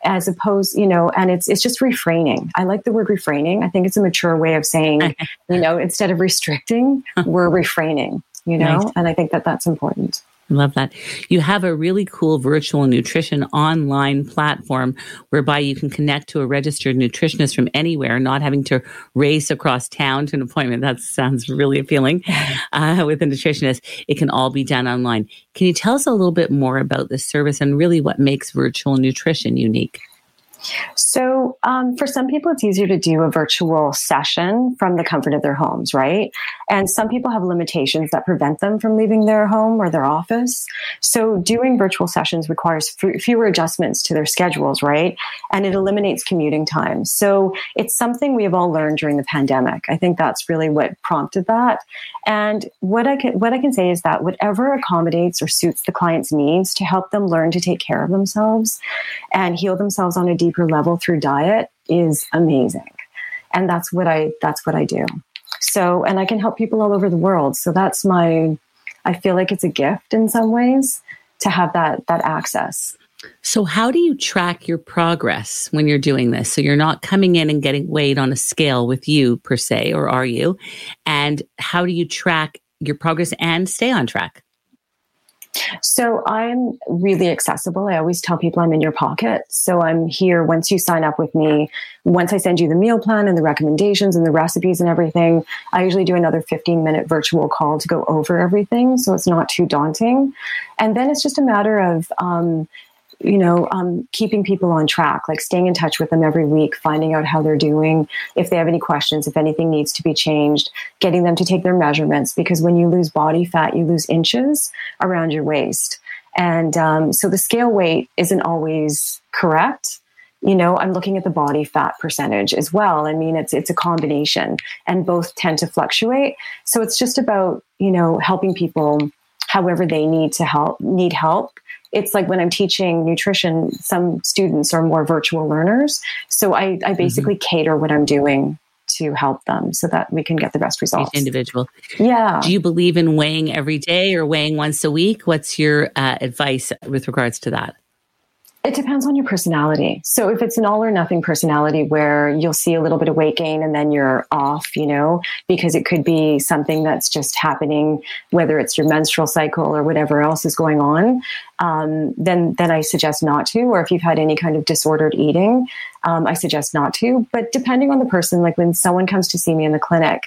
as opposed you know and it's it's just refraining. I like the word refraining. I think it's a mature way of saying you know instead of restricting we're refraining you know, nice. and I think that that's important.
Love that. You have a really cool virtual nutrition online platform whereby you can connect to a registered nutritionist from anywhere, not having to race across town to an appointment. That sounds really appealing uh, with a nutritionist. It can all be done online. Can you tell us a little bit more about this service and really what makes virtual nutrition unique?
So, um, for some people, it's easier to do a virtual session from the comfort of their homes, right? And some people have limitations that prevent them from leaving their home or their office. So, doing virtual sessions requires f- fewer adjustments to their schedules, right? And it eliminates commuting time. So, it's something we have all learned during the pandemic. I think that's really what prompted that. And what I can what I can say is that whatever accommodates or suits the client's needs to help them learn to take care of themselves and heal themselves on a deeper level through diet is amazing. And that's what I that's what I do. So, and I can help people all over the world. So that's my I feel like it's a gift in some ways to have that that access.
So, how do you track your progress when you're doing this? So, you're not coming in and getting weighed on a scale with you per se, or are you? And how do you track your progress and stay on track?
So I'm really accessible. I always tell people I'm in your pocket. So I'm here once you sign up with me. Once I send you the meal plan and the recommendations and the recipes and everything, I usually do another 15 minute virtual call to go over everything. So it's not too daunting. And then it's just a matter of, um, you know, um, keeping people on track, like staying in touch with them every week, finding out how they're doing, if they have any questions, if anything needs to be changed, getting them to take their measurements. Because when you lose body fat, you lose inches around your waist. And um, so the scale weight isn't always correct. You know, I'm looking at the body fat percentage as well. I mean, it's it's a combination, and both tend to fluctuate. So it's just about you know helping people however they need to help need help it's like when I'm teaching nutrition, some students are more virtual learners. So I, I mm-hmm. basically mm-hmm. cater what I'm doing to help them so that we can get the best results.
Each individual.
Yeah.
Do you believe in weighing every day or weighing once a week? What's your uh, advice with regards to that?
It depends on your personality. So if it's an all or nothing personality where you'll see a little bit of weight gain and then you're off, you know, because it could be something that's just happening, whether it's your menstrual cycle or whatever else is going on, um, then then I suggest not to. Or if you've had any kind of disordered eating, um, I suggest not to. But depending on the person, like when someone comes to see me in the clinic,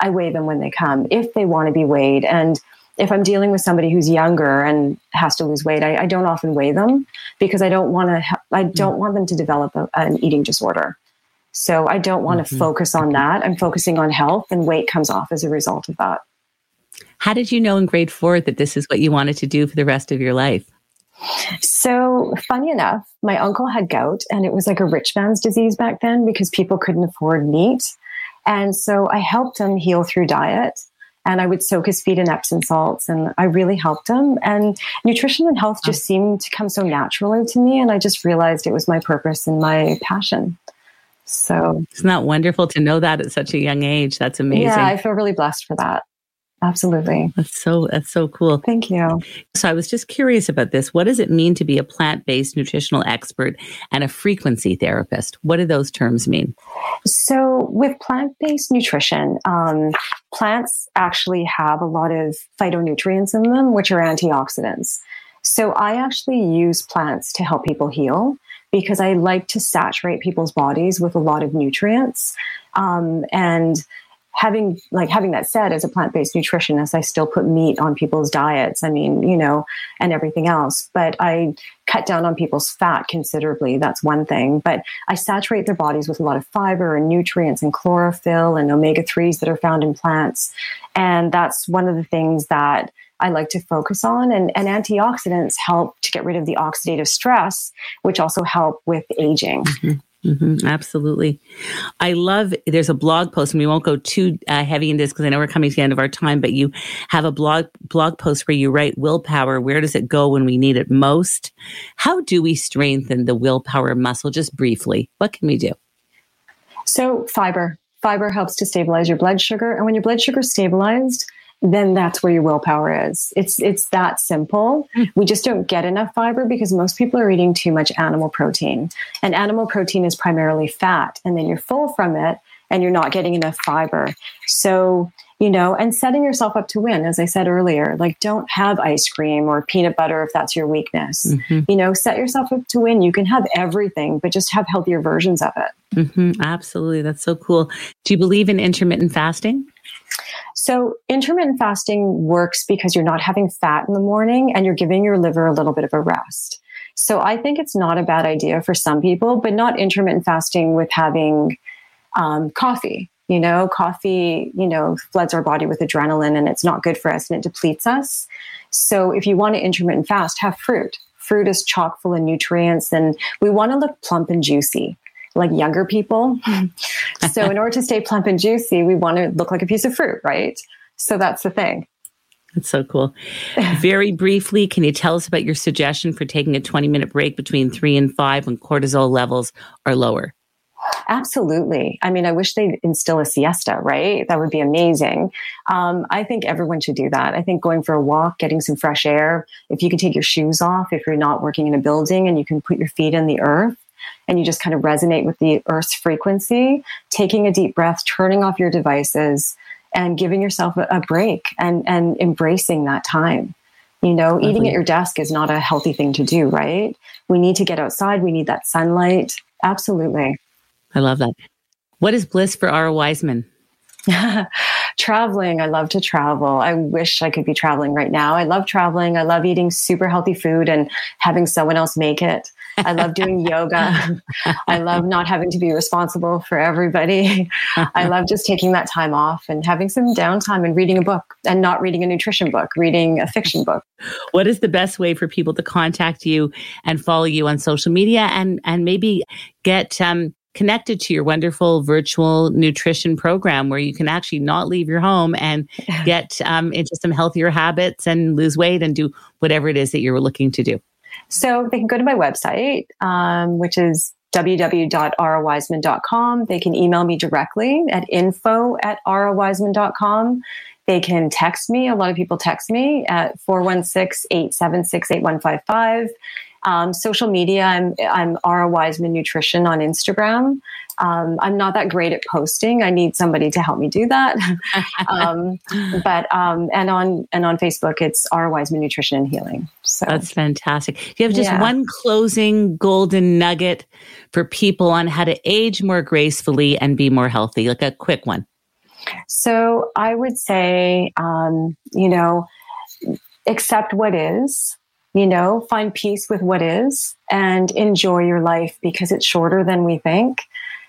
I weigh them when they come if they want to be weighed. And if I'm dealing with somebody who's younger and has to lose weight, I, I don't often weigh them because I don't want to. I mm. don't want them to develop a, an eating disorder. So I don't want to mm-hmm. focus on that. I'm focusing on health, and weight comes off as a result of that.
How did you know in grade four that this is what you wanted to do for the rest of your life?
So, funny enough, my uncle had gout, and it was like a rich man's disease back then because people couldn't afford meat. And so I helped him heal through diet and I would soak his feet in Epsom salts and I really helped him. And nutrition and health just seemed to come so naturally to me. And I just realized it was my purpose and my passion. So
it's not that wonderful to know that at such a young age. That's amazing.
Yeah, I feel really blessed for that. Absolutely.
That's so that's so cool.
Thank you.
So I was just curious about this. What does it mean to be a plant-based nutritional expert and a frequency therapist? What do those terms mean?
So with plant-based nutrition, um, plants actually have a lot of phytonutrients in them, which are antioxidants. So I actually use plants to help people heal because I like to saturate people's bodies with a lot of nutrients. Um, and having like having that said as a plant-based nutritionist i still put meat on people's diets i mean you know and everything else but i cut down on people's fat considerably that's one thing but i saturate their bodies with a lot of fiber and nutrients and chlorophyll and omega-3s that are found in plants and that's one of the things that I like to focus on. And, and, antioxidants help to get rid of the oxidative stress, which also help with aging. Mm-hmm.
Mm-hmm, absolutely. I love, there's a blog post and we won't go too uh, heavy in this because I know we're coming to the end of our time, but you have a blog, blog post where you write willpower. Where does it go when we need it most? How do we strengthen the willpower muscle? Just briefly, what can we do?
So fiber, fiber helps to stabilize your blood sugar. And when your blood sugar is stabilized, then that's where your willpower is. It's it's that simple. Mm. We just don't get enough fiber because most people are eating too much animal protein. And animal protein is primarily fat and then you're full from it and you're not getting enough fiber. So, you know, and setting yourself up to win as I said earlier, like don't have ice cream or peanut butter if that's your weakness. Mm-hmm. You know, set yourself up to win. You can have everything, but just have healthier versions of it.
Mm-hmm. Absolutely. That's so cool. Do you believe in intermittent fasting?
So intermittent fasting works because you're not having fat in the morning and you're giving your liver a little bit of a rest. So I think it's not a bad idea for some people, but not intermittent fasting with having um, coffee. You know, coffee, you know, floods our body with adrenaline and it's not good for us and it depletes us. So if you want to intermittent fast, have fruit. Fruit is chock full of nutrients and we want to look plump and juicy like younger people. so in order to stay plump and juicy, we want to look like a piece of fruit, right? So that's the thing.
That's so cool. Very briefly, can you tell us about your suggestion for taking a 20 minute break between three and five when cortisol levels are lower?
Absolutely. I mean, I wish they'd instill a siesta, right? That would be amazing. Um, I think everyone should do that. I think going for a walk, getting some fresh air, if you can take your shoes off, if you're not working in a building and you can put your feet in the earth, and you just kind of resonate with the earth's frequency, taking a deep breath, turning off your devices and giving yourself a, break and, and embracing that time. You know, Lovely. eating at your desk is not a healthy thing to do, right? We need to get outside. We need that sunlight. Absolutely.
I love that. What is bliss for Ara Wiseman?
traveling. I love to travel. I wish I could be traveling right now. I love traveling. I love eating super healthy food and having someone else make it. I love doing yoga. I love not having to be responsible for everybody. I love just taking that time off and having some downtime and reading a book and not reading a nutrition book, reading a fiction book.
What is the best way for people to contact you and follow you on social media and and maybe get um, connected to your wonderful virtual nutrition program where you can actually not leave your home and get um, into some healthier habits and lose weight and do whatever it is that you're looking to do?
So they can go to my website, um, which is www.arawiseman.com. They can email me directly at info at arawiseman.com. They can text me. A lot of people text me at 416 876 8155. Um, social media, I'm, I'm Ara Wiseman Nutrition on Instagram. Um, I'm not that great at posting. I need somebody to help me do that. um, but um, and on and on Facebook, it's Ara Wiseman Nutrition and Healing.
So that's fantastic. Do you have just yeah. one closing golden nugget for people on how to age more gracefully and be more healthy? Like a quick one.
So I would say, um, you know, accept what is, you know, find peace with what is and enjoy your life because it's shorter than we think.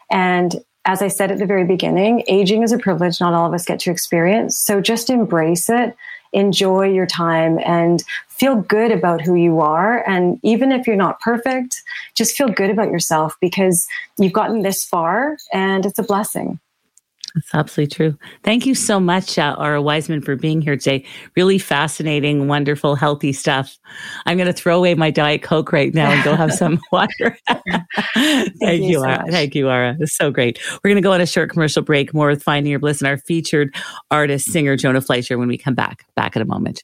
And as I said at the very beginning, aging is a privilege not all of us get to experience. So just embrace it, enjoy your time, and feel good about who you are. And even if you're not perfect, just feel good about yourself because you've gotten this far and it's a blessing.
That's absolutely true. Thank you so much, uh, Ara Wiseman, for being here today. Really fascinating, wonderful, healthy stuff. I'm going to throw away my Diet Coke right now and go have some water. Thank, Thank, you, so Ara. Thank you, Ara. It's so great. We're going to go on a short commercial break. More with Finding Your Bliss and our featured artist, singer, Jonah Fleischer, when we come back. Back in a moment.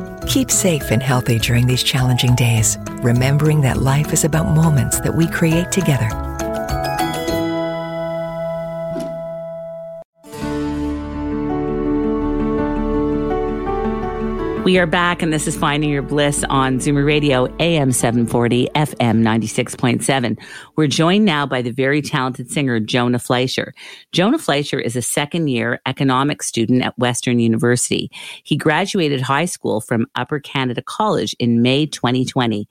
Keep safe and healthy during these challenging days, remembering that life is about moments that we create together.
We are back, and this is Finding Your Bliss on Zoomer Radio, AM 740, FM 96.7. We're joined now by the very talented singer, Jonah Fleischer. Jonah Fleischer is a second year economics student at Western University. He graduated high school from Upper Canada College in May 2020.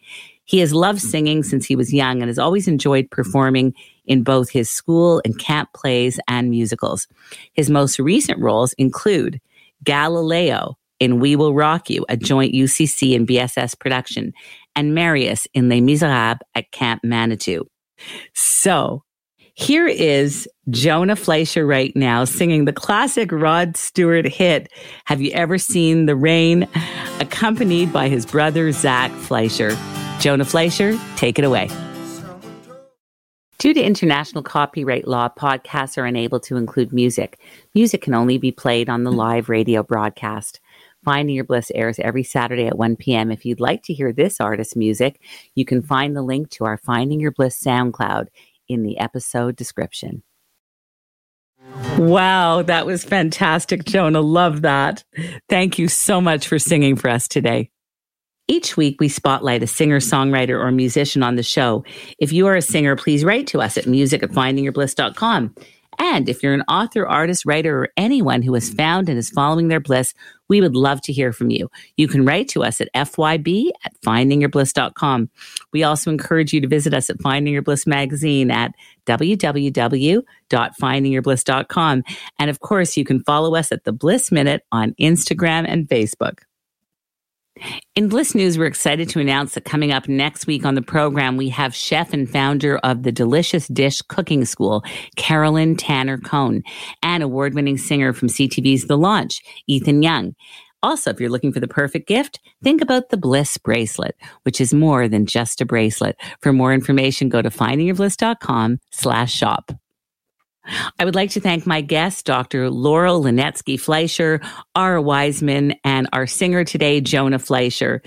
He has loved singing since he was young and has always enjoyed performing in both his school and camp plays and musicals. His most recent roles include Galileo, in We Will Rock You, a joint UCC and BSS production, and Marius in Les Miserables at Camp Manitou. So here is Jonah Fleischer right now singing the classic Rod Stewart hit, Have You Ever Seen the Rain? accompanied by his brother, Zach Fleischer. Jonah Fleischer, take it away. Due to international copyright law, podcasts are unable to include music. Music can only be played on the live radio broadcast. Finding Your Bliss airs every Saturday at 1 p.m. If you'd like to hear this artist's music, you can find the link to our Finding Your Bliss SoundCloud in the episode description. Wow, that was fantastic, Jonah. Love that. Thank you so much for singing for us today. Each week, we spotlight a singer, songwriter, or musician on the show. If you are a singer, please write to us at music at findingyourbliss.com. And if you're an author, artist, writer, or anyone who has found and is following their bliss, we would love to hear from you. You can write to us at fyb at findingyourbliss.com. We also encourage you to visit us at Finding Your Bliss magazine at www.findingyourbliss.com. And of course, you can follow us at the Bliss Minute on Instagram and Facebook. In Bliss News, we're excited to announce that coming up next week on the program, we have chef and founder of the Delicious Dish Cooking School, Carolyn Tanner Cohn, and award winning singer from CTV's The Launch, Ethan Young. Also, if you're looking for the perfect gift, think about the Bliss bracelet, which is more than just a bracelet. For more information, go to findingyourbliss.com slash shop. I would like to thank my guests, Dr. Laurel Linetsky Fleischer, Ara Wiseman, and our singer today, Jonah Fleischer.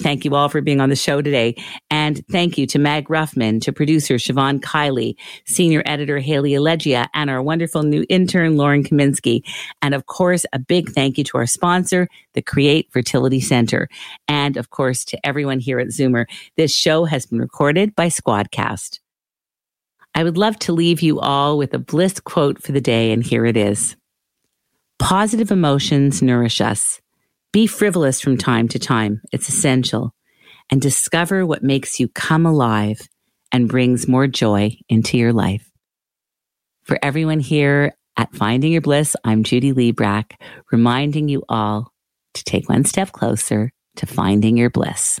Thank you all for being on the show today. And thank you to Mag Ruffman, to producer Siobhan Kiley, senior editor Haley Allegia, and our wonderful new intern, Lauren Kaminsky. And of course, a big thank you to our sponsor, the Create Fertility Center. And of course, to everyone here at Zoomer. This show has been recorded by Squadcast. I would love to leave you all with a bliss quote for the day, and here it is Positive emotions nourish us. Be frivolous from time to time, it's essential, and discover what makes you come alive and brings more joy into your life. For everyone here at Finding Your Bliss, I'm Judy Librach, reminding you all to take one step closer to finding your bliss.